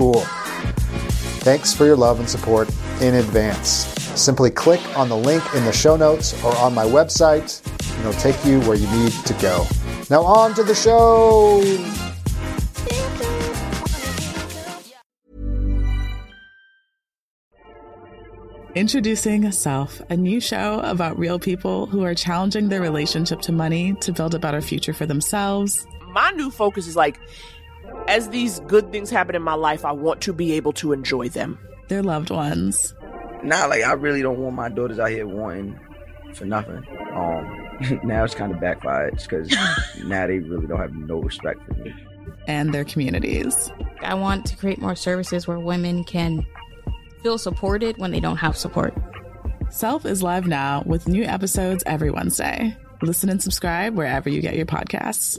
cool. Thanks for your love and support in advance. Simply click on the link in the show notes or on my website, and it'll take you where you need to go. Now, on to the show. Introducing Self, a new show about real people who are challenging their relationship to money to build a better future for themselves. My new focus is like, as these good things happen in my life, I want to be able to enjoy them. Their loved ones. Now, like I really don't want my daughters out here wanting for nothing. Um, now it's kind of backfired because now they really don't have no respect for me. And their communities. I want to create more services where women can feel supported when they don't have support. Self is live now with new episodes every Wednesday. Listen and subscribe wherever you get your podcasts.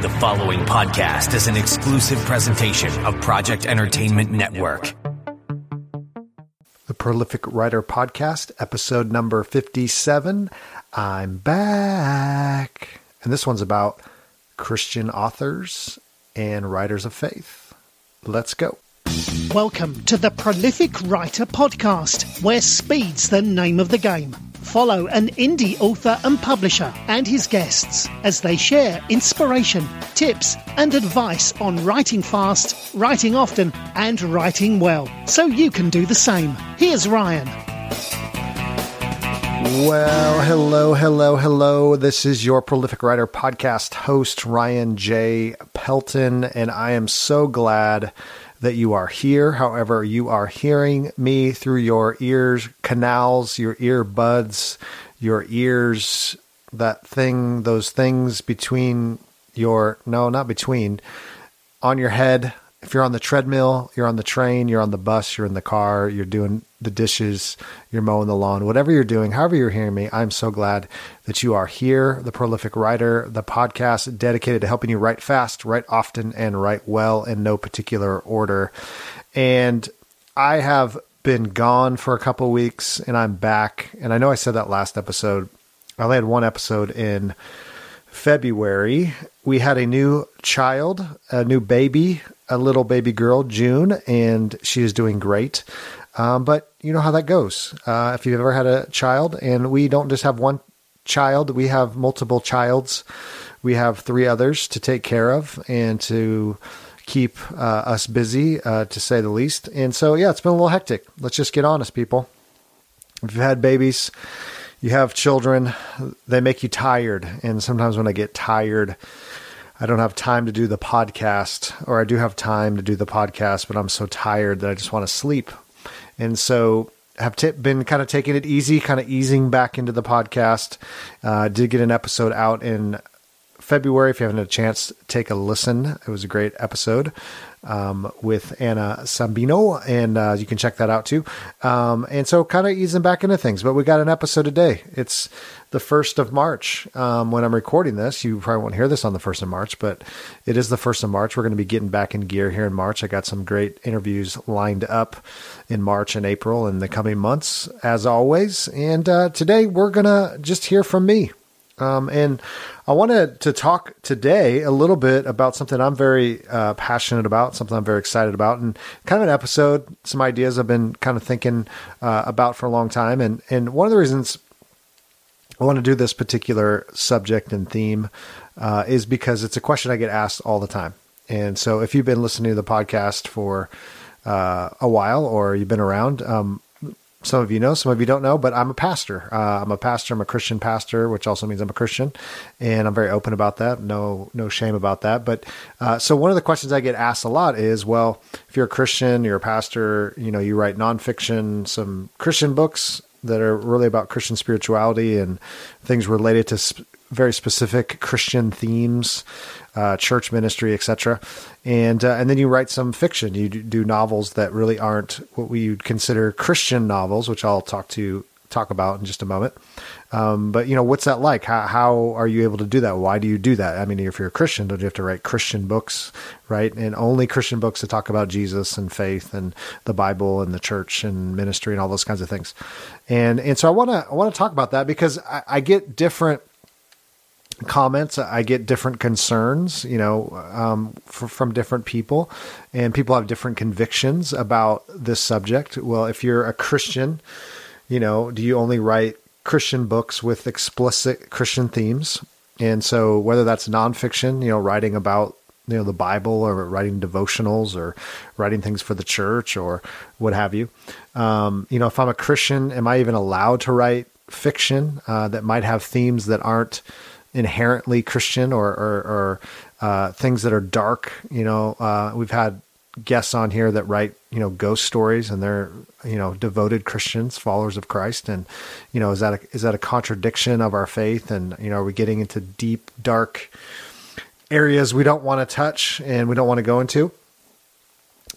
The following podcast is an exclusive presentation of Project Entertainment Network. The Prolific Writer Podcast, episode number 57. I'm back. And this one's about Christian authors and writers of faith. Let's go. Welcome to the Prolific Writer Podcast, where speed's the name of the game. Follow an indie author and publisher and his guests as they share inspiration, tips, and advice on writing fast, writing often, and writing well, so you can do the same. Here's Ryan. Well, hello, hello, hello. This is your Prolific Writer podcast host, Ryan J. Pelton, and I am so glad that you are here. However, you are hearing me through your ears, canals, your earbuds, your ears, that thing, those things between your, no, not between, on your head. If you're on the treadmill, you're on the train, you're on the bus, you're in the car, you're doing the dishes, you're mowing the lawn, whatever you're doing, however you're hearing me, I'm so glad that you are here. The Prolific Writer, the podcast dedicated to helping you write fast, write often, and write well in no particular order. And I have been gone for a couple weeks and I'm back. And I know I said that last episode. I only had one episode in February. We had a new child, a new baby, a little baby girl, June, and she is doing great. Um, but you know how that goes. Uh, if you've ever had a child, and we don't just have one child, we have multiple childs. We have three others to take care of and to keep uh, us busy, uh, to say the least. And so, yeah, it's been a little hectic. Let's just get honest, people. If you've had babies, you have children, they make you tired. And sometimes when I get tired, I don't have time to do the podcast, or I do have time to do the podcast, but I'm so tired that I just want to sleep. And so have t- been kind of taking it easy, kind of easing back into the podcast. Uh, did get an episode out in February. If you haven't had a chance, take a listen. It was a great episode um, with Anna Sambino, and uh, you can check that out too. Um, and so, kind of easing back into things, but we got an episode today. It's the first of March um, when I'm recording this. You probably won't hear this on the first of March, but it is the first of March. We're going to be getting back in gear here in March. I got some great interviews lined up in March and April in the coming months, as always. And uh, today we're going to just hear from me. Um, and I wanted to talk today a little bit about something I'm very uh, passionate about, something I'm very excited about, and kind of an episode, some ideas I've been kind of thinking uh, about for a long time. And, and one of the reasons I want to do this particular subject and theme uh, is because it's a question I get asked all the time. And so if you've been listening to the podcast for uh, a while or you've been around, um, some of you know, some of you don't know, but I'm a pastor. Uh, I'm a pastor. I'm a Christian pastor, which also means I'm a Christian, and I'm very open about that. No, no shame about that. But uh, so one of the questions I get asked a lot is, well, if you're a Christian, you're a pastor, you know, you write nonfiction, some Christian books that are really about Christian spirituality and things related to sp- very specific Christian themes, uh, church ministry, etc. And uh, and then you write some fiction. You do novels that really aren't what we would consider Christian novels, which I'll talk to talk about in just a moment. Um, but you know, what's that like? How how are you able to do that? Why do you do that? I mean, if you're a Christian, don't you have to write Christian books, right? And only Christian books that talk about Jesus and faith and the Bible and the church and ministry and all those kinds of things. And and so I want to I want to talk about that because I, I get different comments. I get different concerns, you know, um, f- from different people, and people have different convictions about this subject. Well, if you're a Christian, you know, do you only write Christian books with explicit Christian themes? And so, whether that's nonfiction, you know, writing about you know the Bible or writing devotionals or writing things for the church or what have you, um, you know, if I'm a Christian, am I even allowed to write fiction uh, that might have themes that aren't inherently Christian or, or, or uh, things that are dark. You know, uh, we've had guests on here that write, you know, ghost stories and they're, you know, devoted Christians, followers of Christ. And, you know, is that a, is that a contradiction of our faith? And, you know, are we getting into deep, dark areas we don't want to touch and we don't want to go into?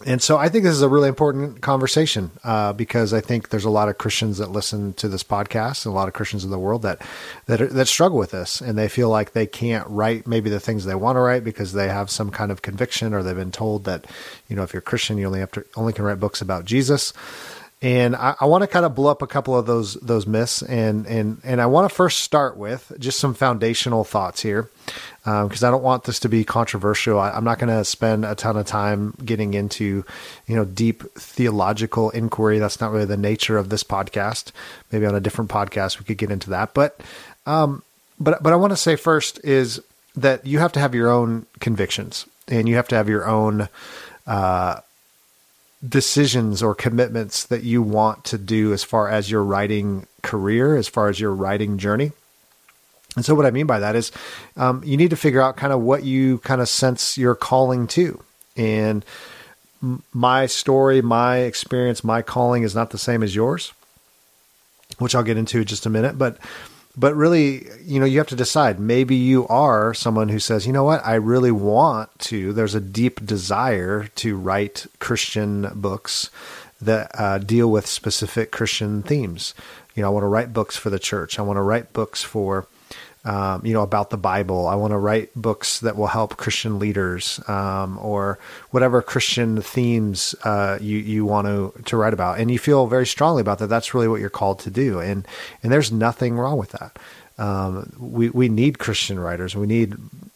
And so I think this is a really important conversation uh, because I think there's a lot of Christians that listen to this podcast, and a lot of Christians in the world that that are, that struggle with this, and they feel like they can't write maybe the things they want to write because they have some kind of conviction, or they've been told that you know if you're Christian, you only have to only can write books about Jesus. And I, I want to kind of blow up a couple of those those myths, and and and I want to first start with just some foundational thoughts here, because um, I don't want this to be controversial. I, am not going to spend a ton of time getting into, you know, deep theological inquiry. That's not really the nature of this podcast. Maybe on a different podcast we could get into that, but um, but but I want to say first is that you have to have your own convictions, and you have to have your own. Uh, decisions or commitments that you want to do as far as your writing career, as far as your writing journey. And so, what I mean by that is, um, you need to figure out kind of what you kind of sense your calling to. And my story, my experience, my calling is not the same as yours, which I'll get into in just a minute. But but really, you know, you have to decide. Maybe you are someone who says, you know what, I really want to. There's a deep desire to write Christian books that uh, deal with specific Christian themes. You know, I want to write books for the church. I want to write books for um, you know, about the Bible. I want to write books that will help Christian leaders, um, or whatever Christian themes uh, you you want to to write about, and you feel very strongly about that. That's really what you're called to do, and and there's nothing wrong with that. Um, we we need Christian writers. We need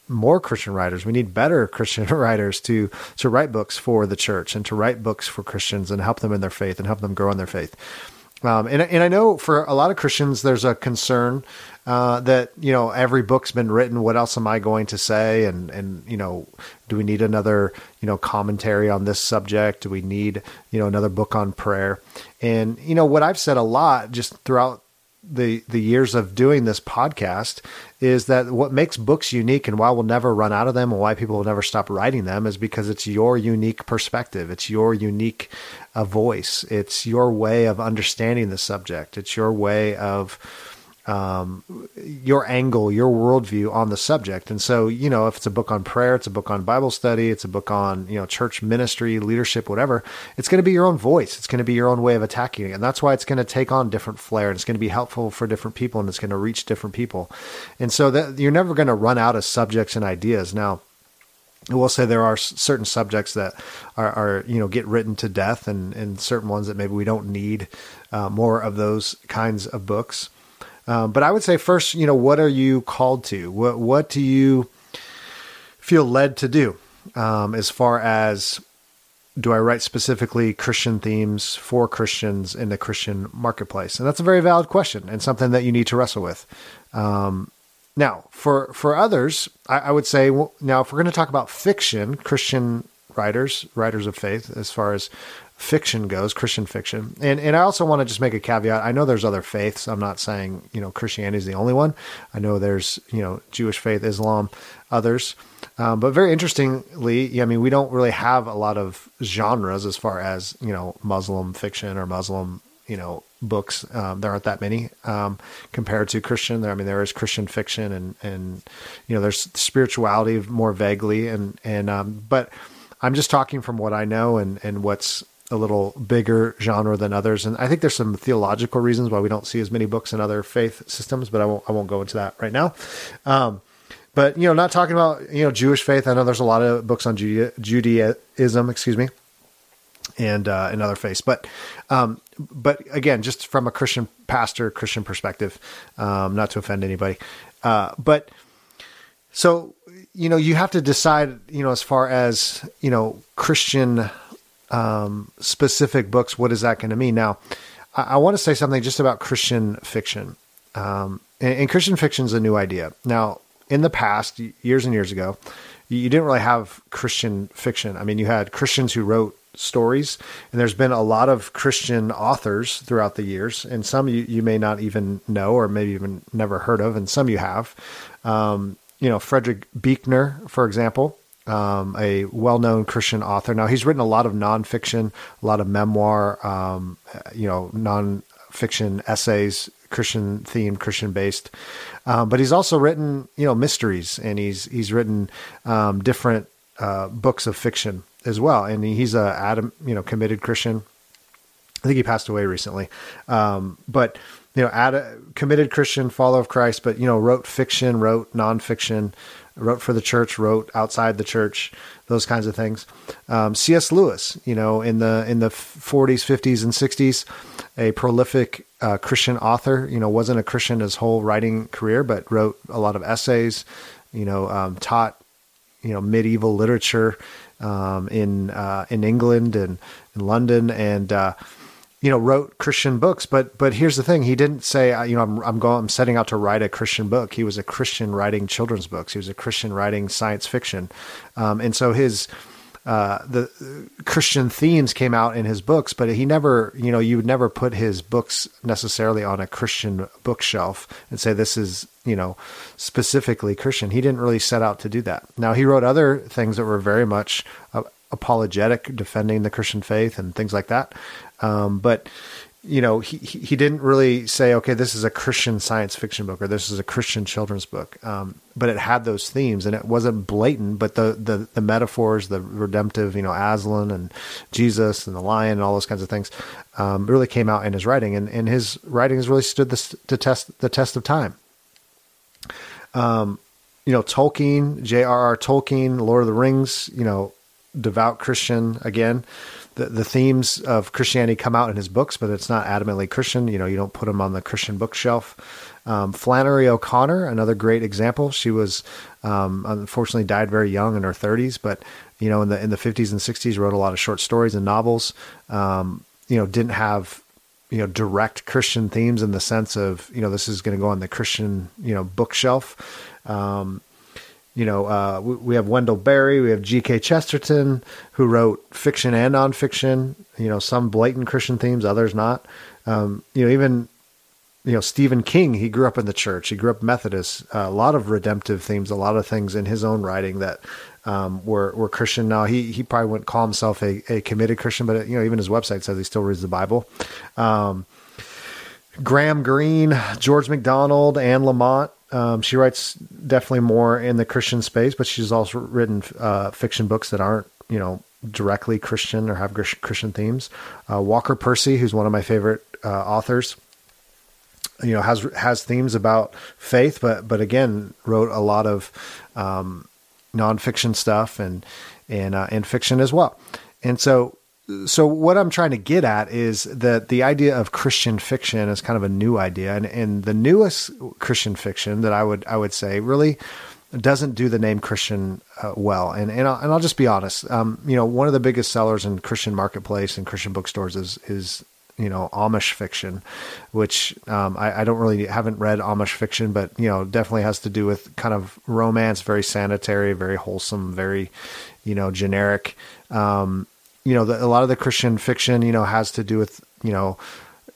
more Christian writers. We need better Christian writers to to write books for the church and to write books for Christians and help them in their faith and help them grow in their faith. Um, and and I know for a lot of Christians, there's a concern uh, that you know every book's been written. What else am I going to say? And and you know, do we need another you know commentary on this subject? Do we need you know another book on prayer? And you know what I've said a lot just throughout the the years of doing this podcast is that what makes books unique and why we'll never run out of them and why people will never stop writing them is because it's your unique perspective it's your unique uh, voice it's your way of understanding the subject it's your way of um, your angle, your worldview on the subject. And so, you know, if it's a book on prayer, it's a book on Bible study, it's a book on, you know, church ministry, leadership, whatever, it's going to be your own voice. It's going to be your own way of attacking it. And that's why it's going to take on different flair and it's going to be helpful for different people and it's going to reach different people. And so that you're never going to run out of subjects and ideas. Now, I will say there are certain subjects that are, are, you know get written to death, and, and certain ones that maybe we don't need uh, more of those kinds of books. Um, but I would say first, you know, what are you called to? What what do you feel led to do? Um, as far as do I write specifically Christian themes for Christians in the Christian marketplace? And that's a very valid question and something that you need to wrestle with. Um, now, for for others, I, I would say well, now if we're going to talk about fiction, Christian writers, writers of faith, as far as fiction goes, Christian fiction. And and I also want to just make a caveat. I know there's other faiths. I'm not saying, you know, Christianity is the only one. I know there's, you know, Jewish faith, Islam, others. Um, but very interestingly, yeah, I mean, we don't really have a lot of genres as far as, you know, Muslim fiction or Muslim, you know, books. Um, there aren't that many um, compared to Christian. There, I mean, there is Christian fiction and, and, you know, there's spirituality more vaguely. And, and, um, but I'm just talking from what I know and, and what's a little bigger genre than others. And I think there's some theological reasons why we don't see as many books in other faith systems, but I won't, I won't go into that right now. Um, but, you know, not talking about, you know, Jewish faith. I know there's a lot of books on Judea, Judaism, excuse me, and, uh, and other faiths. But, um, but again, just from a Christian pastor, Christian perspective, um, not to offend anybody. Uh, but so, you know, you have to decide, you know, as far as, you know, Christian, um, specific books, what is that going to mean? Now, I, I want to say something just about Christian fiction. Um, and, and, Christian fiction is a new idea. Now, in the past, years and years ago, you, didn't really have Christian fiction. I mean, you had Christians who wrote stories, and there's been a lot of Christian authors throughout the years, and some you, you may not even know or maybe even never heard of, and some you have. Um, you know, Frederick Buechner, for example, um, a well-known Christian author. Now he's written a lot of nonfiction, a lot of memoir, um, you know, nonfiction essays, Christian themed, Christian based. Um, but he's also written, you know, mysteries, and he's he's written um, different uh, books of fiction as well. And he's a Adam, you know, committed Christian. I think he passed away recently, um, but you know, a committed Christian, follower of Christ, but you know, wrote fiction, wrote nonfiction, wrote for the church, wrote outside the church, those kinds of things. Um, C.S. Lewis, you know, in the in the 40s, 50s, and 60s, a prolific uh, Christian author. You know, wasn't a Christian his whole writing career, but wrote a lot of essays. You know, um, taught you know medieval literature um, in uh, in England and in London, and uh, you know, wrote Christian books, but but here's the thing: he didn't say, you know, I'm I'm going, I'm setting out to write a Christian book. He was a Christian writing children's books. He was a Christian writing science fiction, um, and so his uh, the Christian themes came out in his books, but he never, you know, you would never put his books necessarily on a Christian bookshelf and say this is, you know, specifically Christian. He didn't really set out to do that. Now he wrote other things that were very much uh, apologetic, defending the Christian faith and things like that. Um, but you know, he he didn't really say, okay, this is a Christian science fiction book or this is a Christian children's book. Um, but it had those themes, and it wasn't blatant. But the the the metaphors, the redemptive, you know, Aslan and Jesus and the lion and all those kinds of things, um, really came out in his writing, and and his writing has really stood the to test the test of time. Um, you know, Tolkien, J.R.R. Tolkien, Lord of the Rings, you know, devout Christian again the, the themes of Christianity come out in his books, but it's not adamantly Christian. You know, you don't put them on the Christian bookshelf. Um, Flannery O'Connor, another great example. She was um, unfortunately died very young in her 30s, but you know, in the in the 50s and 60s, wrote a lot of short stories and novels. Um, you know, didn't have you know direct Christian themes in the sense of you know this is going to go on the Christian you know bookshelf. Um, you know, uh, we, we, have Wendell Berry, we have G.K. Chesterton, who wrote fiction and nonfiction. You know, some blatant Christian themes, others not. Um, you know, even you know Stephen King. He grew up in the church. He grew up Methodist. Uh, a lot of redemptive themes, a lot of things in his own writing that um, were were Christian. Now he he probably wouldn't call himself a, a committed Christian, but you know even his website says he still reads the Bible. Um, Graham Greene, George MacDonald, Anne Lamott. Um, she writes definitely more in the Christian space, but she's also written uh, fiction books that aren't, you know, directly Christian or have Christian themes. Uh, Walker Percy, who's one of my favorite uh, authors, you know, has has themes about faith, but but again, wrote a lot of um, nonfiction stuff and and uh, and fiction as well. And so so what I'm trying to get at is that the idea of Christian fiction is kind of a new idea, and, and the newest Christian fiction that I would I would say really doesn't do the name Christian uh, well. And and I'll, and I'll just be honest. Um, you know, one of the biggest sellers in Christian marketplace and Christian bookstores is is you know Amish fiction, which um, I, I, don't really haven't read Amish fiction, but you know definitely has to do with kind of romance, very sanitary, very wholesome, very you know generic. Um, you know, the, a lot of the Christian fiction, you know, has to do with, you know,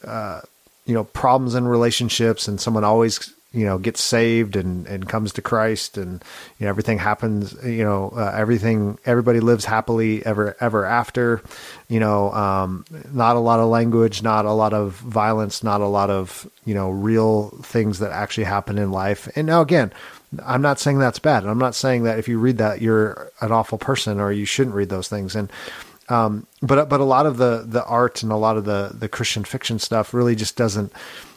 uh, you know, problems in relationships and someone always, you know, gets saved and, and comes to Christ and, you know, everything happens, you know, uh, everything, everybody lives happily ever, ever after, you know, um, not a lot of language, not a lot of violence, not a lot of, you know, real things that actually happen in life. And now again, I'm not saying that's bad. And I'm not saying that if you read that, you're an awful person or you shouldn't read those things. And, um, but but a lot of the the art and a lot of the the Christian fiction stuff really just doesn't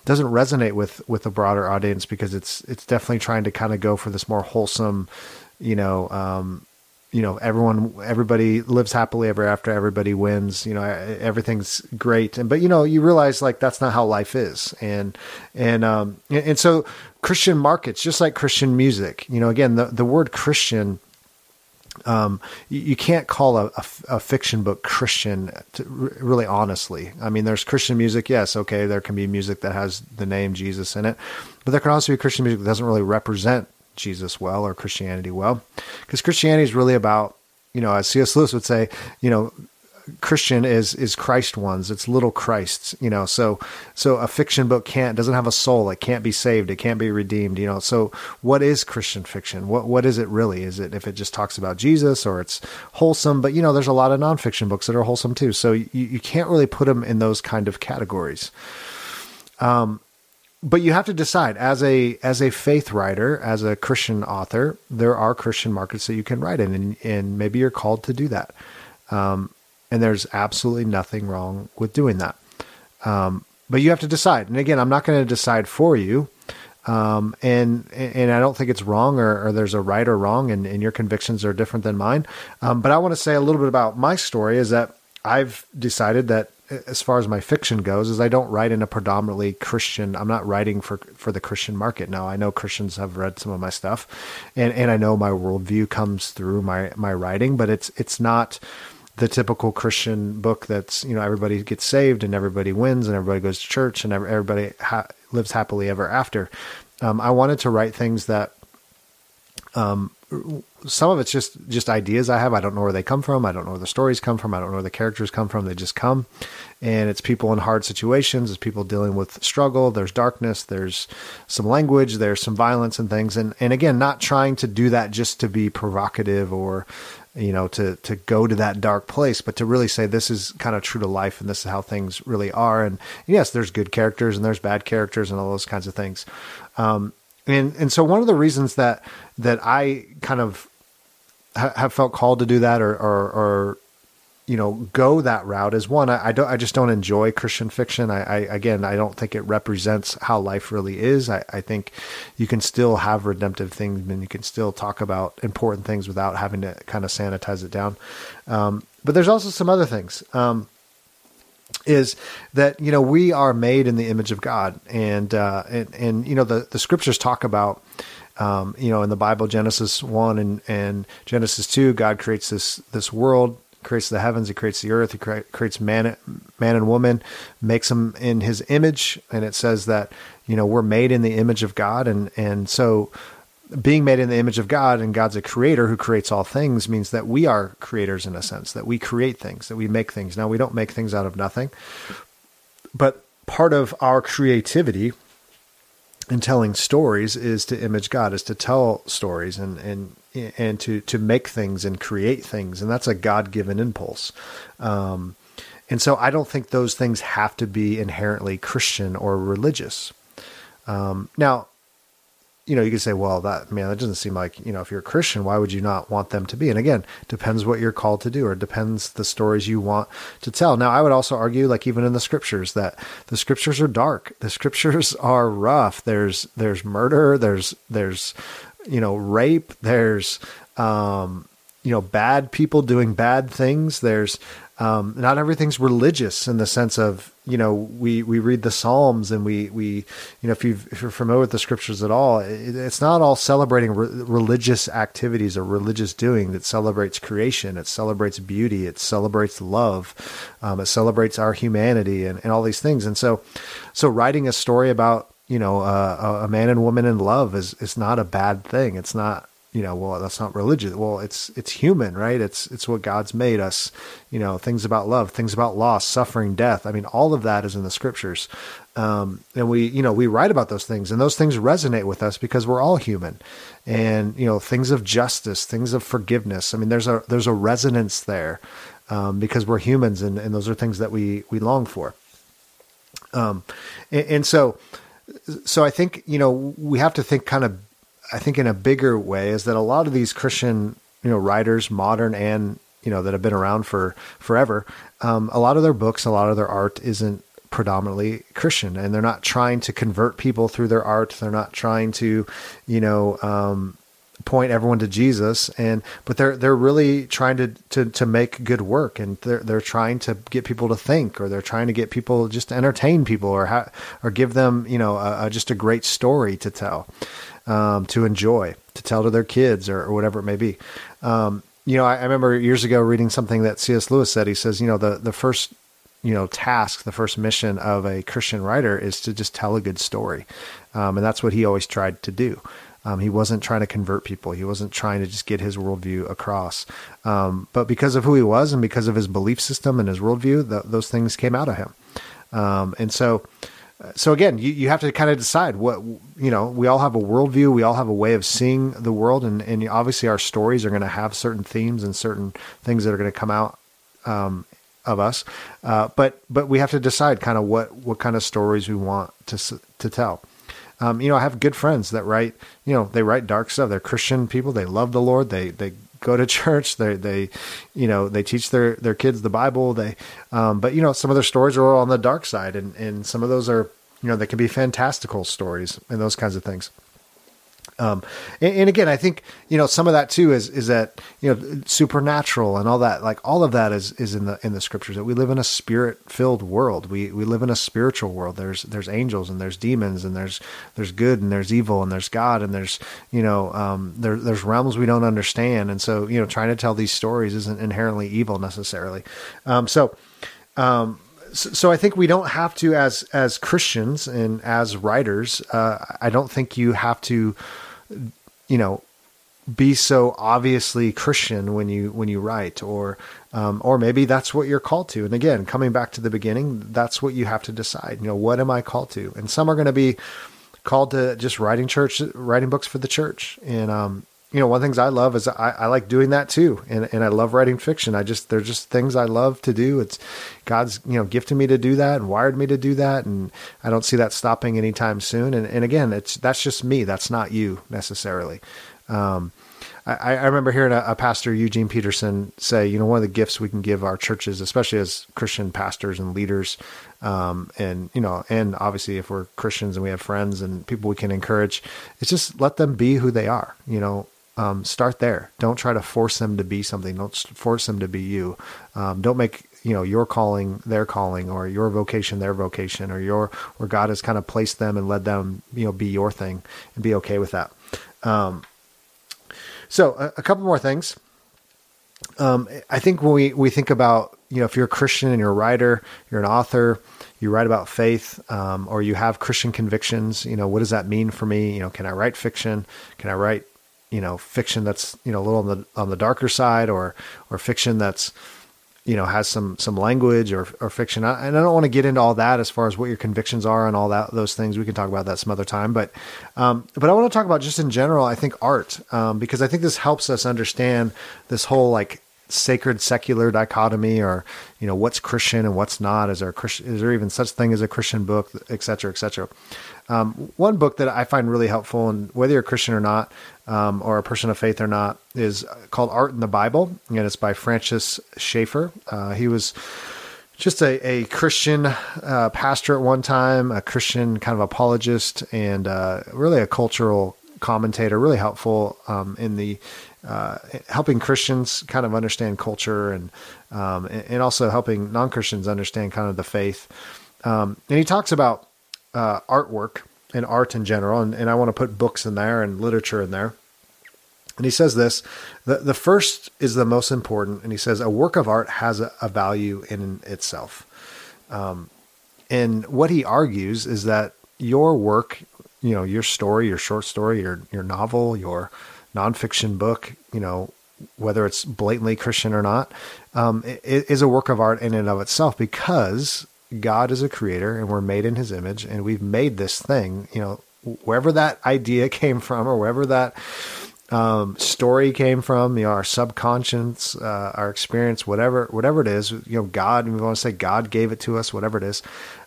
doesn't resonate with with a broader audience because it's it's definitely trying to kind of go for this more wholesome, you know, um, you know, everyone everybody lives happily ever after, everybody wins, you know, everything's great. And but you know, you realize like that's not how life is, and and um and so Christian markets, just like Christian music, you know, again the the word Christian um, you, you, can't call a, a, a, fiction book Christian, to, really honestly. I mean, there's Christian music, yes, okay, there can be music that has the name Jesus in it, but there can also be Christian music that doesn't really represent Jesus well or Christianity well, because Christianity is really about, you know, as C.S. Lewis would say, you know, Christian is is Christ ones. It's little Christs, you know. So so a fiction book can't doesn't have a soul. It can't be saved. It can't be redeemed, you know. So what is Christian fiction? What what is it really? Is it if it just talks about Jesus or it's wholesome? But you know, there's a lot of nonfiction books that are wholesome too. So you you can't really put them in those kind of categories. Um, but you have to decide as a as a faith writer, as a Christian author, there are Christian markets that you can write in, and, and maybe you're called to do that. Um, and there's absolutely nothing wrong with doing that. Um, but you have to decide. And again, I'm not going to decide for you. Um, and and I don't think it's wrong or, or there's a right or wrong, and, and your convictions are different than mine. Um, but I want to say a little bit about my story. Is that I've decided that as far as my fiction goes, is I don't write in a predominantly Christian. I'm not writing for for the Christian market now. I know Christians have read some of my stuff, and and I know my worldview comes through my my writing, but it's it's not the typical Christian book that's you know everybody gets saved and everybody wins and everybody goes to church and everybody ha- lives happily ever after. Um, I wanted to write things that um, some of it's just just ideas I have. I don't know where they come from. I don't know where the stories come from. I don't know where the characters come from. They just come, and it's people in hard situations. It's people dealing with struggle. There's darkness. There's some language. There's some violence and things. And and again, not trying to do that just to be provocative or you know, to to go to that dark place, but to really say this is kind of true to life and this is how things really are. And yes, there's good characters and there's bad characters and all those kinds of things. Um, and and so one of the reasons that that I kind of ha- have felt called to do that or, or, or you know go that route is one I, I, don't I just don't enjoy Christian fiction. I, I, again I don't think it represents how life really is. I, I think you can still have redemptive things and you can still talk about important things without having to kind of sanitize it down. Um, but there's also some other things. Um, is that you know we are made in the image of God and uh, and, and you know the the scriptures talk about um, you know in the Bible Genesis one and and Genesis two God creates this this world creates the heavens, he creates the earth, he creates man, man and woman, makes them in his image, and it says that you know we're made in the image of God, and and so being made in the image of God and God's a creator who creates all things means that we are creators in a sense, that we create things, that we make things. Now we don't make things out of nothing, but part of our creativity in telling stories is to image God, is to tell stories. And and and to to make things and create things, and that's a God given impulse. Um, and so I don't think those things have to be inherently Christian or religious. Um, now, you know, you could say, well, that man, that doesn't seem like, you know, if you're a Christian, why would you not want them to be? And again, depends what you're called to do or depends the stories you want to tell. Now, I would also argue, like even in the scriptures, that the scriptures are dark. The scriptures are rough. There's, there's murder. There's, there's, you know, rape. There's, um, you know, bad people doing bad things. There's, um, not everything's religious in the sense of you know we we read the Psalms and we we you know if you if you're familiar with the scriptures at all, it, it's not all celebrating re- religious activities or religious doing that celebrates creation. It celebrates beauty. It celebrates love. Um, it celebrates our humanity and, and all these things. And so so writing a story about you know uh, a man and woman in love is is not a bad thing. It's not you know, well, that's not religious. Well, it's it's human, right? It's it's what God's made us. You know, things about love, things about loss, suffering, death. I mean, all of that is in the scriptures, um, and we you know we write about those things, and those things resonate with us because we're all human, and you know, things of justice, things of forgiveness. I mean, there's a there's a resonance there um, because we're humans, and, and those are things that we we long for. Um, and, and so so I think you know we have to think kind of I think in a bigger way is that a lot of these Christian, you know, writers, modern and you know that have been around for forever, um, a lot of their books, a lot of their art isn't predominantly Christian, and they're not trying to convert people through their art. They're not trying to, you know, um, point everyone to Jesus, and but they're they're really trying to to to make good work, and they're they're trying to get people to think, or they're trying to get people just to entertain people, or ha- or give them you know a, a, just a great story to tell um, to enjoy, to tell to their kids or, or whatever it may be. Um, you know, I, I, remember years ago reading something that C.S. Lewis said. He says, you know, the, the first, you know, task, the first mission of a Christian writer is to just tell a good story. Um, and that's what he always tried to do. Um, he wasn't trying to convert people. He wasn't trying to just get his worldview across. Um, but because of who he was and because of his belief system and his worldview, those things came out of him. Um, and so, so again, you, you have to kind of decide what you know. We all have a worldview. We all have a way of seeing the world, and, and obviously our stories are going to have certain themes and certain things that are going to come out um, of us. Uh, but but we have to decide kind of what what kind of stories we want to to tell. Um, you know, I have good friends that write. You know, they write dark stuff. They're Christian people. They love the Lord. They they go to church. They they you know they teach their their kids the Bible. They um, but you know some of their stories are on the dark side, and and some of those are you know they can be fantastical stories and those kinds of things. Um, and, and, again, I think you know some of that too is is that you know supernatural and all that. Like all of that is is in the in the scriptures that we live in a spirit filled world. We we live in a spiritual world. There's there's angels and there's demons and there's there's good and there's evil and there's God and there's you know um, there there's realms we don't understand. And so you know trying to tell these stories isn't inherently evil necessarily. Um, so. Um, so I think we don't have to, as as Christians and as writers, uh, I don't think you have to you know, be so obviously Christian when you when you write, or um, or maybe that's what you're called to. And again, coming back to the beginning, that's what you have to decide. You know, what am I called to? And some are going to be called to just writing church, writing books for the church. And um, you know, one of the things I love is I, I like doing that too, and and I love writing fiction. I just they're just things I love to do. It's God's you know gifted me to do that and wired me to do that, and I don't see that stopping anytime soon. And and again, it's that's just me. That's not you necessarily. Um, I, I remember hearing a, a, pastor, Eugene Peterson, say, you know, one of the gifts we can give our churches, especially as Christian pastors and leaders, um, and you know, and obviously if we're Christians and we have friends and people we can encourage, it's just let them be who they are. You know, um, start there. Don't try to force them to be something. Don't force them to be you. Um, don't make you know your calling their calling or your vocation their vocation or your where God has kind of placed them and led them you know be your thing and be okay with that. Um, so a, a, couple more things. Um, I think when we we think about you know if you're a Christian and you're a writer, you're an author, you write about faith, um, or you have Christian convictions. You know what does that mean for me? You know, can I write fiction? Can I write you know fiction that's you know a little on the on the darker side or or fiction that's you know has some some language or or fiction. And I don't want to get into all that as far as what your convictions are and all that those things. We can talk about that some other time. But um, but I want to talk about just in general I think art um, because I think this helps us understand this whole like sacred secular dichotomy or you know what's christian and what's not. Is there christian is there even such thing as a christian book et cetera et cetera um, one book that i find really helpful and whether you're a christian or not um, or a person of faith or not is called art in the bible and it's by francis schaeffer uh, he was just a, a Christian uh, pastor at one time, a Christian kind of apologist, and uh, really a cultural commentator, really helpful um, in the uh, helping Christians kind of understand culture and um, and also helping non Christians understand kind of the faith. Um, and he talks about uh, artwork and art in general, and, and I want to put books in there and literature in there. And he says this the, the first is the most important. And he says, a work of art has a, a value in itself. Um, and what he argues is that your work, you know, your story, your short story, your, your novel, your nonfiction book, you know, whether it's blatantly Christian or not, um, is a work of art in and of itself because God is a creator and we're made in his image and we've made this thing, you know, wherever that idea came from or wherever that um, story came from, you know, our subconscious, uh, our experience, whatever, whatever it is, you know, God, we want to say God gave it to us, whatever it is.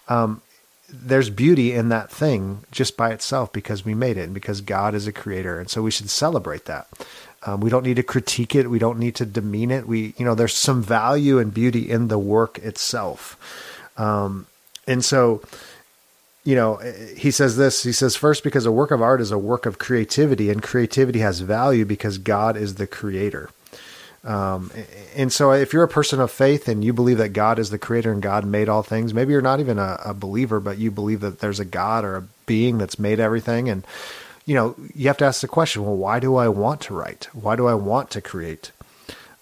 Um, there's beauty in that thing just by itself because we made it and because God is a creator. And so we should celebrate that. Um, we don't need to critique it. We don't need to demean it. We, you know, there's some value and beauty in the work itself. Um, and so, you know, he says this. He says, first, because a work of art is a work of creativity, and creativity has value because God is the creator. Um, and so, if you're a person of faith and you believe that God is the creator and God made all things, maybe you're not even a, a believer, but you believe that there's a God or a being that's made everything. And, you know, you have to ask the question well, why do I want to write? Why do I want to create?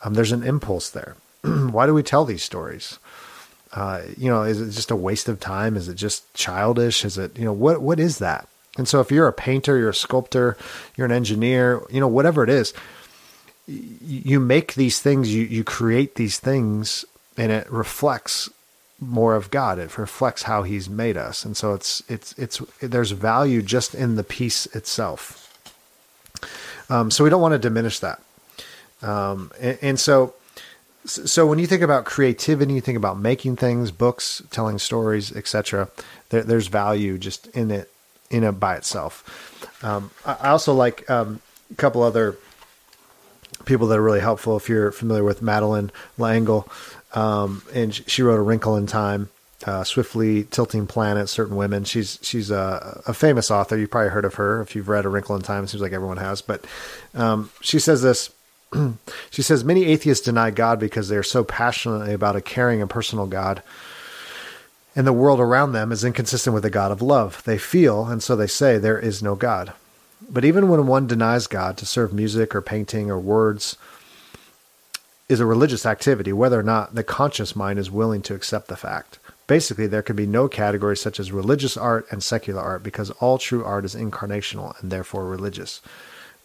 Um, there's an impulse there. why do we tell these stories? Uh, you know, is it just a waste of time? Is it just childish? Is it, you know, what, what is that? And so if you're a painter, you're a sculptor, you're an engineer, you know, whatever it is, you make these things, you, you create these things and it reflects more of God. It reflects how he's made us. And so it's, it's, it's, there's value just in the piece itself. Um, so we don't want to diminish that. Um, and, and so, so when you think about creativity, you think about making things, books, telling stories, etc. There, there's value just in it, in it by itself. Um, I also like um, a couple other people that are really helpful. If you're familiar with Madeleine L'Engle, um, and she wrote A Wrinkle in Time, uh, Swiftly Tilting Planet, Certain Women. She's she's a, a, famous author. you've probably heard of her if you've read A Wrinkle in Time. It seems like everyone has. But um, she says this she says many atheists deny God because they are so passionately about a caring and personal God. And the world around them is inconsistent with the God of love. They feel, and so they say, there is no God. But even when one denies God to serve music or painting or words is a religious activity, whether or not the conscious mind is willing to accept the fact. Basically, there can be no categories such as religious art and secular art because all true art is incarnational and therefore religious.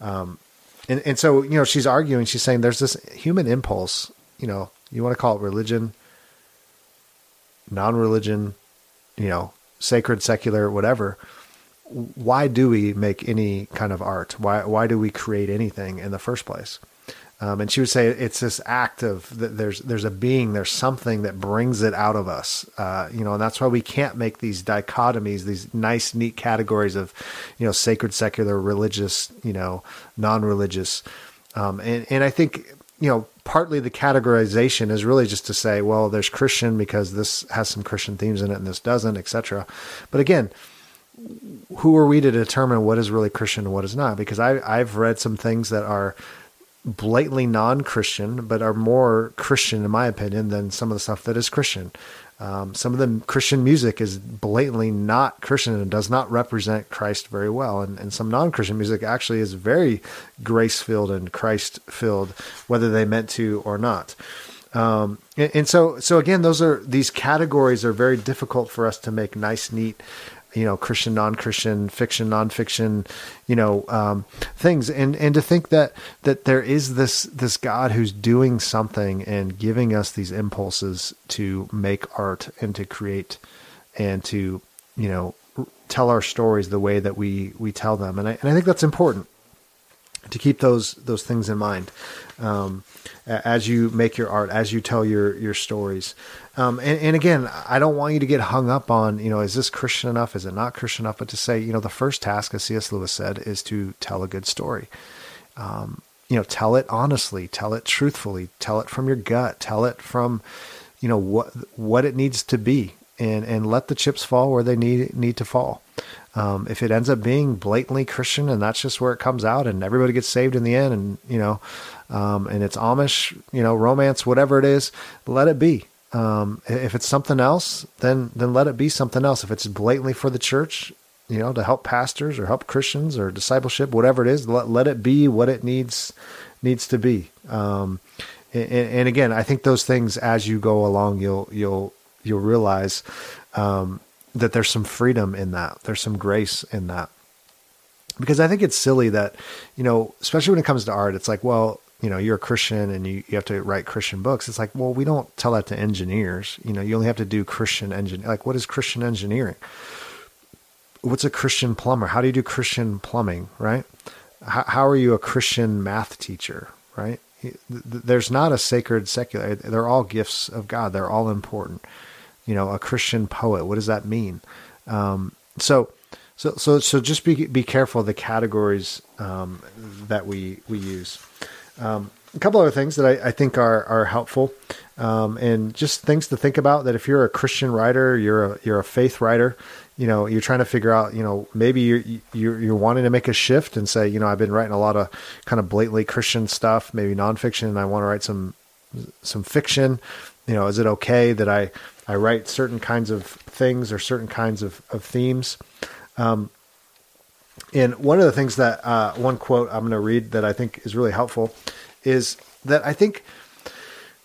Um, and and so you know she's arguing. She's saying there's this human impulse. You know, you want to call it religion, non-religion, you know, sacred, secular, whatever. Why do we make any kind of art? Why why do we create anything in the first place? Um, and she would say it's this act of that there's there's a being, there's something that brings it out of us, uh, you know, and that's why we can't make these dichotomies, these nice, neat categories of, you know, sacred, secular, religious, you know, non-religious, um, and and I think you know partly the categorization is really just to say, well, there's Christian because this has some Christian themes in it and this doesn't, etc. But again, who are we to determine what is really Christian and what is not? Because I I've read some things that are blatantly non-Christian, but are more Christian, in my opinion, than some of the stuff that is Christian. Um, some of the Christian music is blatantly not Christian and does not represent Christ very well. And, and some non Christian music actually is very grace filled and Christ filled, whether they meant to or not. Um, and, and, so, so again, those are these categories are very difficult for us to make nice, neat you know Christian, non-Christian, fiction, non-fiction, you know um, things, and and to think that that there is this this God who's doing something and giving us these impulses to make art and to create and to you know tell our stories the way that we we tell them, and I and I think that's important. to keep those those things in mind um, as you make your art, as you tell your your stories. Um, and, and, again, I don't want you to get hung up on you know is this Christian enough? Is it not Christian enough? But to say you know the first task, as C.S. Lewis said, is to tell a good story. Um, you know, tell it honestly, tell it truthfully, tell it from your gut, tell it from you know what what it needs to be, and and let the chips fall where they need need to fall. Um, if it ends up being blatantly Christian and that's just where it comes out and everybody gets saved in the end and, you know, um, and it's Amish, you know, romance, whatever it is, let it be. Um, if it's something else, then, then let it be something else. If it's blatantly for the church, you know, to help pastors or help Christians or discipleship, whatever it is, let, let it be what it needs, needs to be. Um, and, and, again, I think those things as you go along, you'll, you'll, you'll realize, um, that there's some freedom in that. There's some grace in that. Because I think it's silly that, you know, especially when it comes to art, it's like, well, you know, you're a Christian and you, you have to write Christian books. It's like, well, we don't tell that to engineers. You know, you only have to do Christian engine. Like, what is Christian engineering? What's a Christian plumber? How do you do Christian plumbing, right? How, how are you a Christian math teacher, right? There's not a sacred secular. They're all gifts of God. They're all important you know, a Christian poet. What does that mean? Um, so, so, so, so just be be careful of the categories um, that we we use. Um, a couple other things that I, I think are are helpful, um, and just things to think about. That if you're a Christian writer, you're a you're a faith writer. You know, you're trying to figure out. You know, maybe you're you're, you're wanting to make a shift and say, you know, I've been writing a lot of kind of blatantly Christian stuff, maybe nonfiction, and I want to write some some fiction. You know, is it okay that I I write certain kinds of things or certain kinds of, of themes. Um, and one of the things that uh, one quote I'm going to read that I think is really helpful is that I think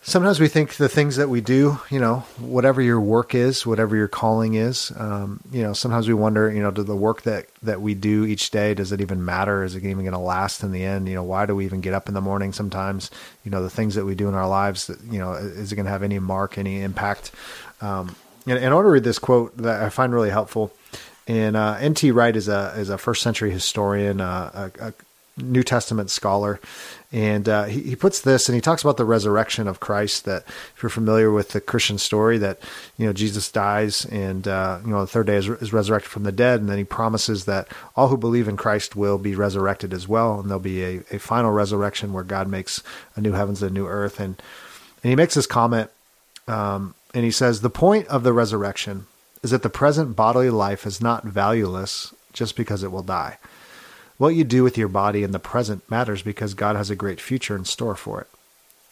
sometimes we think the things that we do, you know, whatever your work is, whatever your calling is, um, you know, sometimes we wonder, you know, do the work that, that we do each day, does it even matter? Is it even going to last in the end? You know, why do we even get up in the morning sometimes? You know, the things that we do in our lives, you know, is it going to have any mark, any impact um, and, and I want to read this quote that I find really helpful. And uh, N.T. Wright is a is a first century historian, uh, a, a, New Testament scholar, and uh, he, he puts this and he talks about the resurrection of Christ. That if you're familiar with the Christian story, that you know Jesus dies and uh, you know the third day is, is, resurrected from the dead, and then he promises that all who believe in Christ will be resurrected as well, and there'll be a, a final resurrection where God makes a new heavens and a new earth. And and he makes this comment. Um, and he says the point of the resurrection is that the present bodily life is not valueless just because it will die. What you do with your body in the present matters because God has a great future in store for it.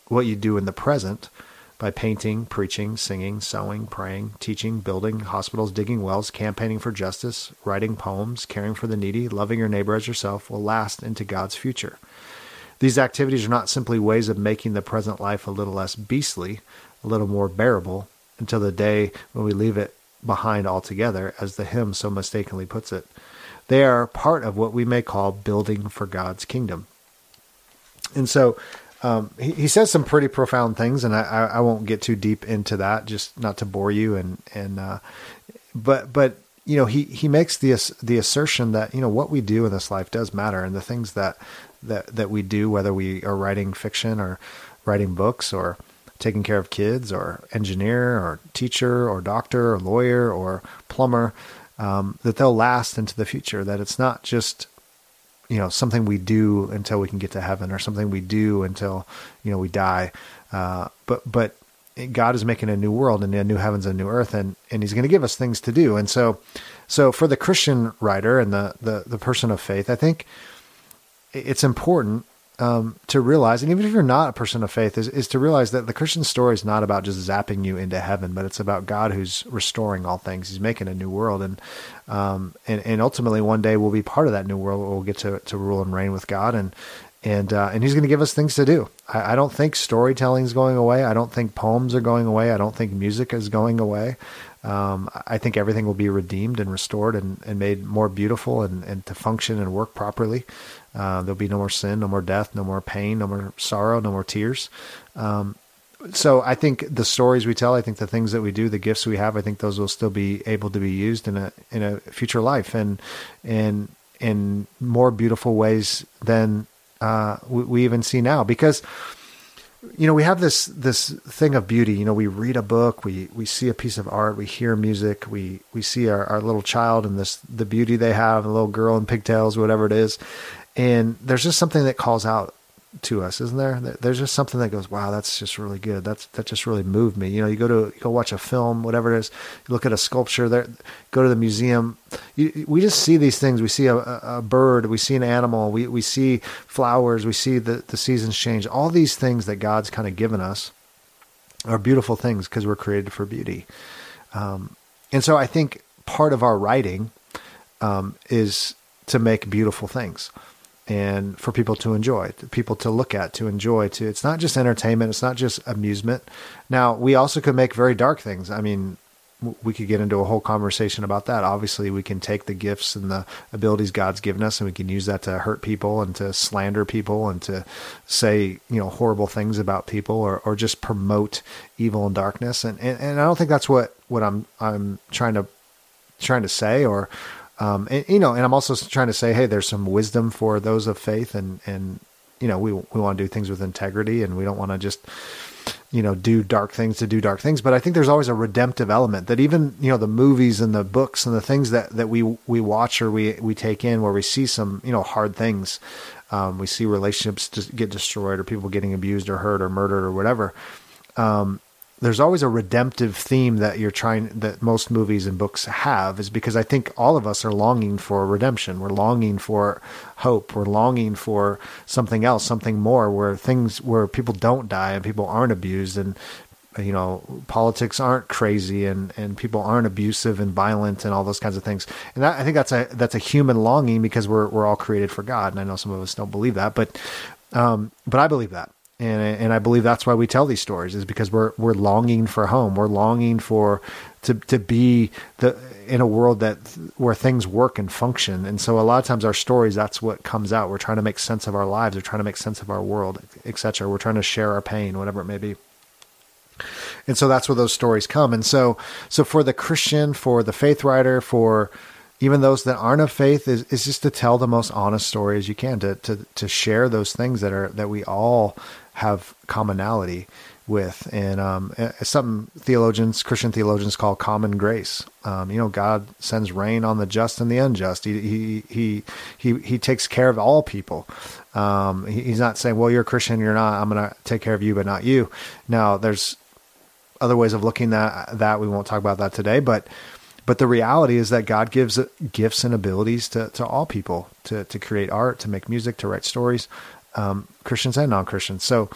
What you do in the present, by painting, preaching, singing, sewing, praying, teaching, building hospitals, digging wells, campaigning for justice, writing poems, caring for the needy, loving your neighbor as yourself, will last into God's future. These activities are not simply ways of making the present life a little less beastly, a little more bearable, until the day when we leave it behind altogether, as the hymn so mistakenly puts it. They are part of what we may call building for God's kingdom. And so um, he, he, says some pretty profound things, and I, I, I, won't get too deep into that, just not to bore you. And and uh, but but you know he he makes the the assertion that you know what we do in this life does matter, and the things that that that we do, whether we are writing fiction or writing books or taking care of kids or engineer or teacher or doctor or lawyer or plumber, um, that they'll last into the future, that it's not just, you know, something we do until we can get to heaven or something we do until, you know, we die. Uh, but, but God is making a new world and a new heavens and a new earth and, and he's going to give us things to do. And so, so for the Christian writer and the, the, the person of faith, I think it's important um, to realize, and even if you're not a person of faith, is, is to realize that the Christian story is not about just zapping you into heaven, but it's about God who's restoring all things. He's making a new world, and um, and, and ultimately one day we'll be part of that new world. We'll get to, to rule and reign with God, and and uh, and He's going to give us things to do. I, I don't think storytelling is going away. I don't think poems are going away. I don't think music is going away. Um, I think everything will be redeemed and restored and, and made more beautiful and, and to function and work properly. Uh, there'll be no more sin, no more death, no more pain, no more sorrow, no more tears. Um, so I think the stories we tell, I think the things that we do, the gifts we have, I think those will still be able to be used in a in a future life and and in more beautiful ways than uh, we, we even see now. Because you know we have this this thing of beauty. You know we read a book we we see a piece of art we hear music we we see our, our little child and this the beauty they have a little girl in pigtails whatever it is and there's just something that calls out to us, isn't there? There's just something that goes, wow, that's just really good. That's that just really moved me. You know, you go to you go watch a film, whatever it is. You look at a sculpture there. Go to the museum. You, we just see these things. We see a, a, bird. We see an animal. We we see flowers. We see the the seasons change. All these things that God's kind of given us are beautiful things because we're created for beauty. Um, and so I think part of our writing um, is to make beautiful things and for people to enjoy, people to look at, to enjoy. To it's not just entertainment, it's not just amusement. Now we also could make very dark things. I mean, we could get into a whole conversation about that. Obviously, we can take the gifts and the abilities God's given us, and we can use that to hurt people and to slander people and to say you know horrible things about people or or just promote evil and darkness. And and, and I don't think that's what what I'm I'm trying to trying to say or um, and, you know, and I'm also trying to say, hey, there's some wisdom for those of faith, and and you know, we we want to do things with integrity, and we don't want to just you know do dark things to do dark things. But I think there's always a redemptive element that even you know the movies and the books and the things that that we we watch or we we take in where we see some you know hard things. Um, we see relationships get destroyed or people getting abused or hurt or murdered or whatever. Um, there's always a redemptive theme that you're trying that most movies and books have is because I think all of us are longing for redemption. We're longing for hope. We're longing for something else, something more where things where people don't die and people aren't abused and you know politics aren't crazy and and people aren't abusive and violent and all those kinds of things. And that, I think that's a that's a human longing because we're we're all created for God. And I know some of us don't believe that, but um, but I believe that and and I believe that's why we tell these stories is because we're we're longing for home. We're longing for to to be the in a world that where things work and function. And so a lot of times our stories that's what comes out. We're trying to make sense of our lives. We're trying to make sense of our world, etc. We're trying to share our pain, whatever it may be. And so that's where those stories come. And so so for the Christian, for the faith writer, for even those that aren't of faith is, is just to tell the most honest story as you can to, to to share those things that are that we all have commonality with, and um, something theologians, Christian theologians, call common grace. Um, you know, God sends rain on the just and the unjust. He he he he, he takes care of all people. Um, he, he's not saying, "Well, you're a Christian, you're not. I'm going to take care of you, but not you." Now, there's other ways of looking at that. We won't talk about that today, but but the reality is that God gives gifts and abilities to, to all people to, to create art, to make music, to write stories, um, Christians and non Christians. So,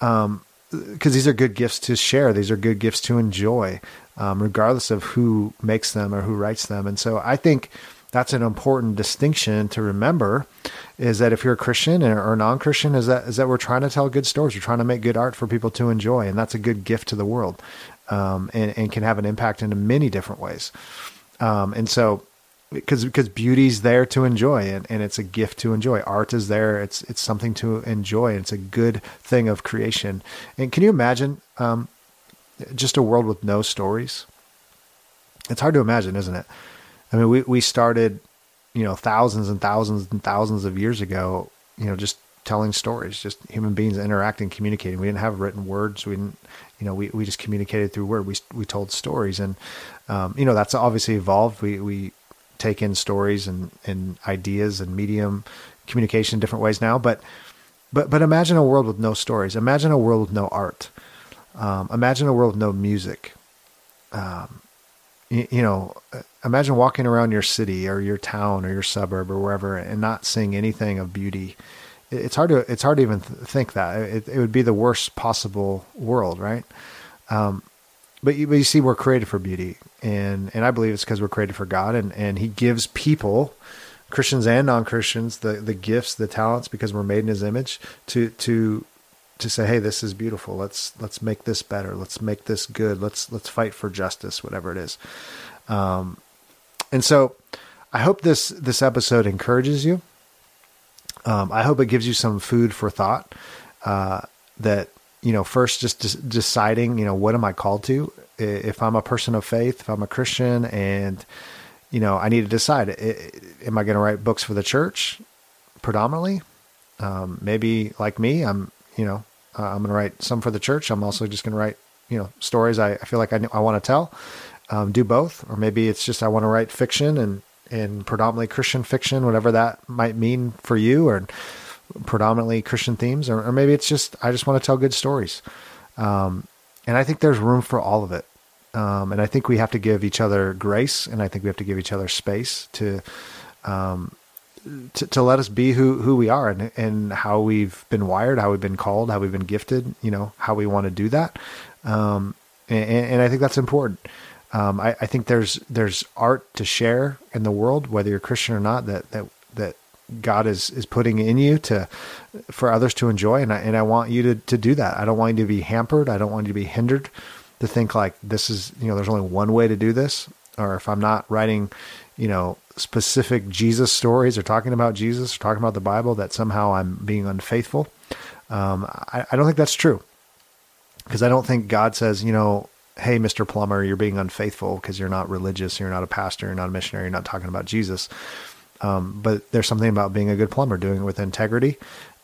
um, because these are good gifts to share, these are good gifts to enjoy, um, regardless of who makes them or who writes them. And so, I think that's an important distinction to remember is that if you're a Christian or non-Christian, is that is that we're trying to tell good stories, we're trying to make good art for people to enjoy, and that's a good gift to the world, um, and, and can have an impact in many different ways. Um, and so, because because beauty's there to enjoy and, and it's a gift to enjoy. Art is there. It's it's something to enjoy. It's a good thing of creation. And can you imagine um, just a world with no stories? It's hard to imagine isn't it? I mean we, we started you know thousands and thousands and thousands of years ago you know just telling stories just human beings interacting communicating. We didn't have written words. We didn't you know we, we just communicated through word. We, we told stories. And um, you know that's obviously evolved. We, we take in stories and, and ideas and medium communication in different ways now. But but but imagine a world with no stories. Imagine a world with no art. Um, imagine a world with no music. Um, you, you, know, imagine walking around your city or your town or your suburb or wherever and not seeing anything of beauty. It's hard to it's hard to even think that it, it would be the worst possible world, right? Um, but you, but you see, we're created for beauty, and and I believe it's because we're created for God, and and He gives people, Christians and non Christians, the the gifts, the talents, because we're made in His image to to to say, hey, this is beautiful. Let's let's make this better. Let's make this good. Let's let's fight for justice, whatever it is. Um, and so, I hope this this episode encourages you. Um, I hope it gives you some food for thought. Uh, that you know, first just deciding, you know, what am I called to? If I'm a person of faith, if I'm a Christian, and you know, I need to decide: am I going to write books for the church predominantly? Um, maybe like me, I'm, you know, uh, I'm going to write some for the church. I'm also just going to write, you know, stories I, I feel like I, I want to tell. Um, do both, or maybe it's just I want to write fiction and and predominantly Christian fiction, whatever that might mean for you, or predominantly Christian themes, or, or maybe it's just I just want to tell good stories. Um, and I think there's room for all of it. Um, and I think we have to give each other grace, and I think we have to give each other space to um, to, to let us be who, who we are and, and how we've been wired, how we've been called, how we've been gifted, you know, how we want to do that. Um, and, and, I think that's important. Um, I, I, think there's, there's art to share in the world, whether you're Christian or not, that, that, that God is, is putting in you to, for others to enjoy. And I, and I want you to, to do that. I don't want you to be hampered. I don't want you to be hindered to think like this is, you know, there's only one way to do this. Or if I'm not writing, you know, specific Jesus stories or talking about Jesus or talking about the Bible that somehow I'm being unfaithful. Um, I, I don't think that's true because I don't think God says, you know, hey, Mr. Plumber, you're being unfaithful because you're not religious, you're not a pastor, you're not a missionary, you're not talking about Jesus. Um, but there's something about being a good plumber, doing it with integrity,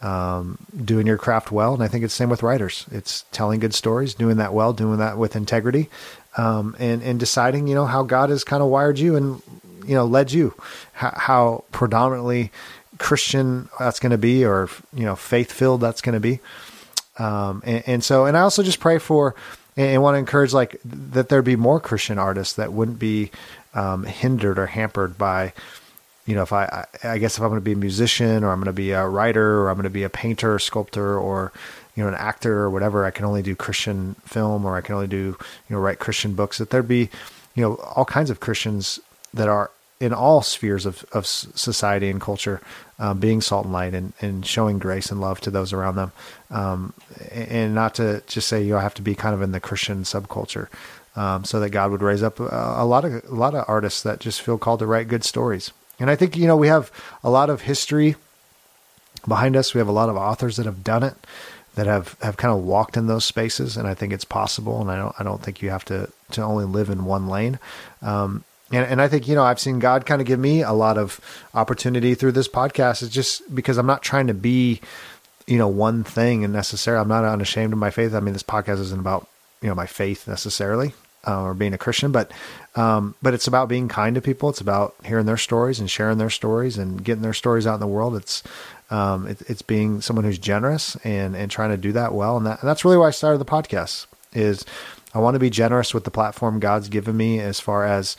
um, doing your craft well. And I think it's the same with writers. It's telling good stories, doing that well, doing that with integrity, um, and, and deciding, you know, how God has kind of wired you and you know led you, how, how predominantly Christian that's going to be, or you know faith filled that's going to be. Um, and, and, so, and I also just pray for and, want to encourage like that there be more Christian artists that wouldn't be um, hindered or hampered by, you know, if I, I guess if I'm going to be a musician or I'm going to be a writer or I'm going to be a painter, or sculptor, or you know, an actor or whatever, I can only do Christian film or I can only do, you know, write Christian books. That there'd be, you know, all kinds of Christians that are in all spheres of, of society and culture, um, being salt and light and, and showing grace and love to those around them. Um, and not to just say you have to be kind of in the Christian subculture. Um, so that God would raise up a, a, lot of a lot of artists that just feel called to write good stories. And I think you know we have a lot of history behind us. We have a lot of authors that have done it, that have, have kind of walked in those spaces, and I think it's possible. And I don't I don't think you have to to only live in one lane. Um, and, and I think, you know, I've seen God kind of give me a lot of opportunity through this podcast. It's just because I'm not trying to be, you know, one thing and necessarily, I'm not unashamed of my faith. I mean, this podcast isn't about, you know, my faith necessarily uh, or being a Christian, but, um, but it's about being kind to people. It's about hearing their stories and sharing their stories and getting their stories out in the world. It's, um, it, it's being someone who's generous and, and trying to do that well. And, that, and that's really why I started the podcast is I want to be generous with the platform God's given me as far as,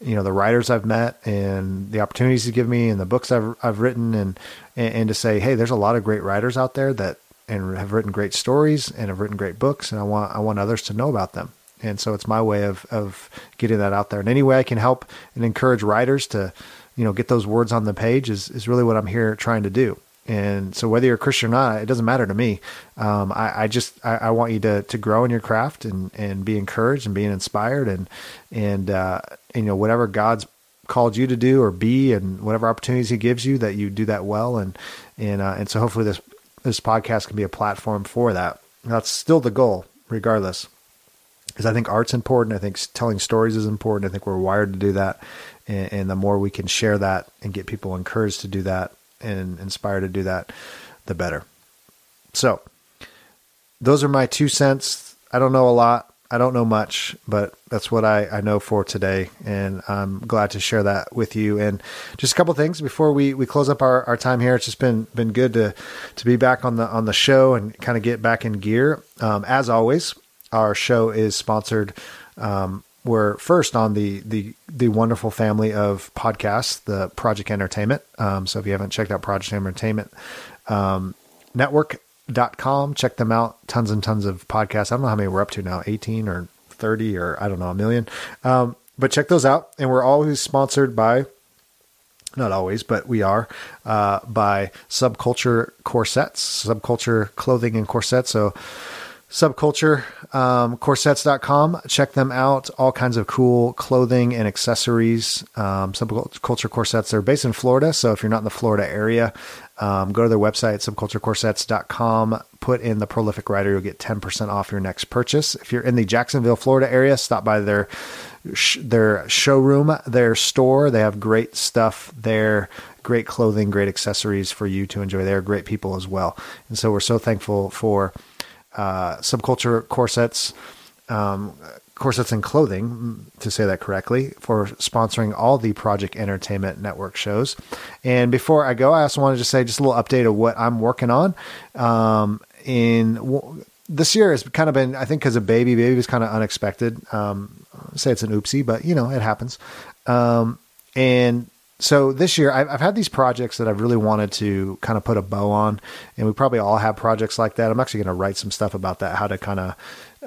you know the writers I've met and the opportunities to give me and the books I've I've written and, and, and to say hey there's a lot of great writers out there that and have written great stories and have written great books and I want I want others to know about them and so it's my way of of getting that out there and any way I can help and encourage writers to you know get those words on the page is is really what I'm here trying to do and so whether you're a Christian or not, it doesn't matter to me. Um, I, I, just I, I, want you to to grow in your craft and and be encouraged and being inspired and and, uh, and you know whatever God's called you to do or be and whatever opportunities He gives you that you do that well and and uh, and so hopefully this this podcast can be a platform for that. That's still the goal, regardless, because I think art's important. I think telling stories is important. I think we're wired to do that, and, and the more we can share that and get people encouraged to do that and inspired to do that, the better. So, those are my two cents. I don't know a lot. I don't know much, but that's what I, I know for today. And I'm glad to share that with you. And just a couple things before we, we close up our, our time here. It's just been, been good to, to be back on the, on the show and kind of get back in gear. Um, as always, our show is sponsored um, we're first on the the the wonderful family of podcasts, the Project Entertainment. Um, so if you haven't checked out Project Entertainment um, Network.com, check them out. Tons and tons of podcasts. I don't know how many we're up to now, 18 or 30 or I don't know, a million. Um, but check those out. And we're always sponsored by, not always, but we are, uh, by Subculture Corsets, Subculture Clothing and Corsets. So subculture um, corsets.com check them out. All kinds of cool clothing and accessories. Um, subculture corsets they're based in florida so if you're not in the florida area um, go to their website subculturecorsets.com put in the prolific writer you'll get 10% off your next purchase. If you're in the jacksonville florida area stop by their their showroom their store. They have great stuff there great clothing great accessories for you to enjoy. They're great people as well. And so we're so thankful for uh, subculture corsets, um, corsets and clothing, to say that correctly, for sponsoring all the Project Entertainment Network shows. And before I go, I also wanted to say just a little update of what I'm working on. Um, in this year has kind of been, I think, because of baby, baby was kind of unexpected. Um, say it's an oopsie, but you know it happens. Um, and so this year I've, I've, had these projects that I've really wanted to kind of put a bow on, and we probably all have projects like that. I'm actually going to write some stuff about that, how to kind of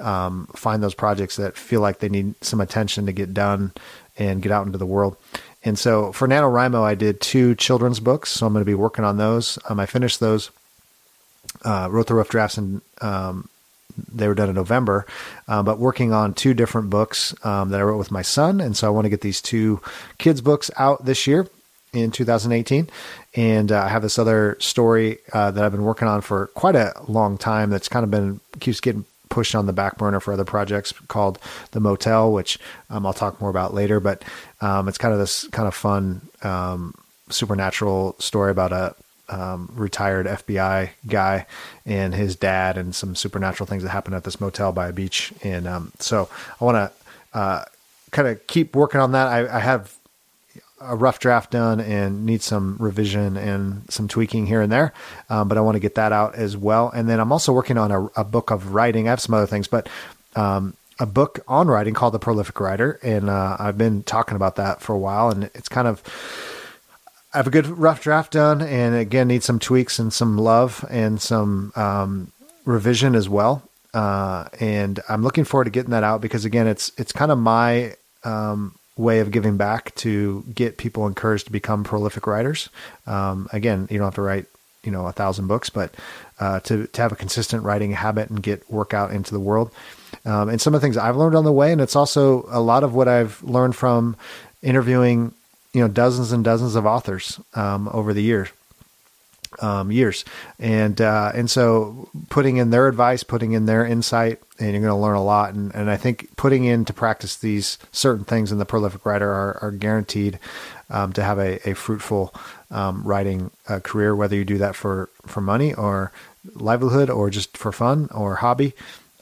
um, find those projects that feel like they need some attention to get done and get out into the world. And so for NaNoWriMo, I did two children's books, so I'm going to be working on those. Um, I finished those, uh, wrote the rough drafts, and um, they were done in November, uh, but working on two different books um, that I wrote with my son. And so I want to get these two kids' books out this year in 2018. And uh, I have this other story uh, that I've been working on for quite a long time that's kind of been keeps getting pushed on the back burner for other projects called The Motel, which um, I'll talk more about later. But um, it's kind of this kind of fun um, supernatural story about a um, retired FBI guy and his dad, and some supernatural things that happened at this motel by a beach. And um, so I want to uh, kind of keep working on that. I, I, have a rough draft done and need some revision and some tweaking here and there, um, but I want to get that out as well. And then I'm also working on a, a book of writing. I have some other things, but um, a book on writing called The Prolific Writer, and uh, I've been talking about that for a while, and it's kind of I have a good rough draft done, and again need some tweaks and some love and some um, revision as well. Uh, and I'm looking forward to getting that out because again, it's it's kind of my um, way of giving back to get people encouraged to become prolific writers. Um, again, you don't have to write you know a thousand books, but uh, to to have a consistent writing habit and get work out into the world. Um, and some of the things I've learned on the way, and it's also a lot of what I've learned from interviewing you know dozens and dozens of authors um, over the years um, years. And uh, and so putting in their advice putting in their insight and you're going to learn a lot. And, and I think putting into practice these certain things in the prolific writer are, are guaranteed um, to have a, a fruitful um, writing uh, career whether you do that for for money or livelihood or just for fun or hobby.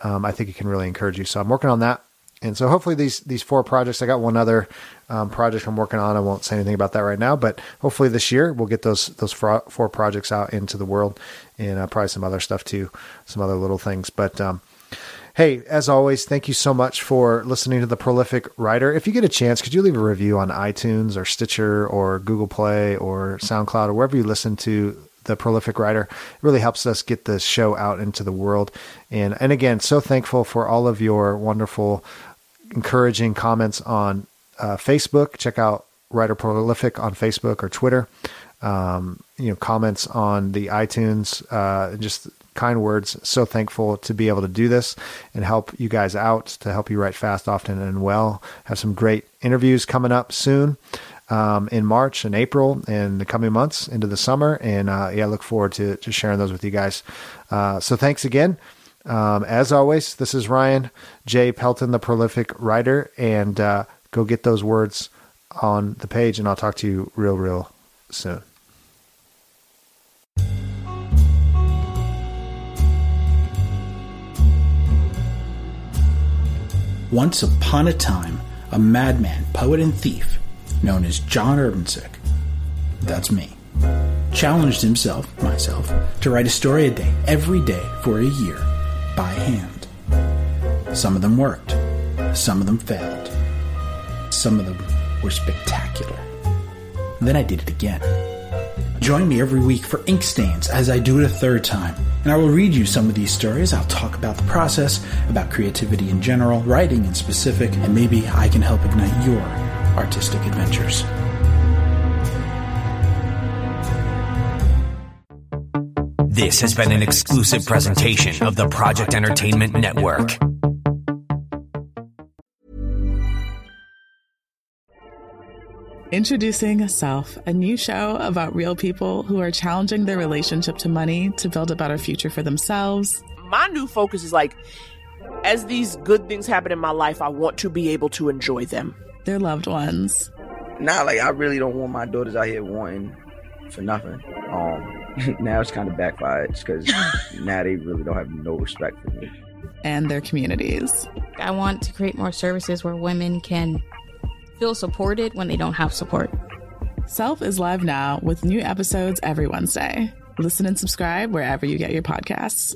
Um, I think it can really encourage you. So I'm working on that and so hopefully these these four projects, I got one other um, project I'm working on. I won't say anything about that right now, but hopefully this year we'll get those those four, projects out into the world, and uh, probably some other stuff too, some other little things. But um, hey, as always, thank you so much for listening to the Prolific Writer. If you get a chance, could you leave a review on iTunes or Stitcher or Google Play or SoundCloud or wherever you listen to the prolific writer. It really helps us get the show out into the world. And and again, so thankful for all of your wonderful encouraging comments on uh, Facebook. Check out Writer Prolific on Facebook or Twitter. Um, you know, comments on the iTunes, uh, just kind words. So thankful to be able to do this and help you guys out, to help you write fast, often, and well. Have some great interviews coming up soon. Um, in March and April and the coming months into the summer. And uh, yeah, I look forward to, to sharing those with you guys. Uh, so thanks again. Um, as always, this is Ryan J. Pelton, the prolific writer, and uh, go get those words on the page, and I'll talk to you real, real soon. Once upon a time, a madman, poet, and thief known as John Urbancic, that's me, challenged himself, myself, to write a story a day, every day, for a year by hand. Some of them worked, some of them failed, some of them were spectacular. Then I did it again. Join me every week for Ink Stains as I do it a third time, and I will read you some of these stories. I'll talk about the process, about creativity in general, writing in specific, and maybe I can help ignite your artistic adventures. This has been an exclusive presentation of the Project Entertainment Network. Introducing Self, a new show about real people who are challenging their relationship to money to build a better future for themselves. My new focus is like, as these good things happen in my life, I want to be able to enjoy them. Their loved ones. Not like I really don't want my daughters out here wanting for nothing. Um, now it's kind of backfired because now they really don't have no respect for me. And their communities. I want to create more services where women can feel supported when they don't have support. Self is live now with new episodes every Wednesday. Listen and subscribe wherever you get your podcasts.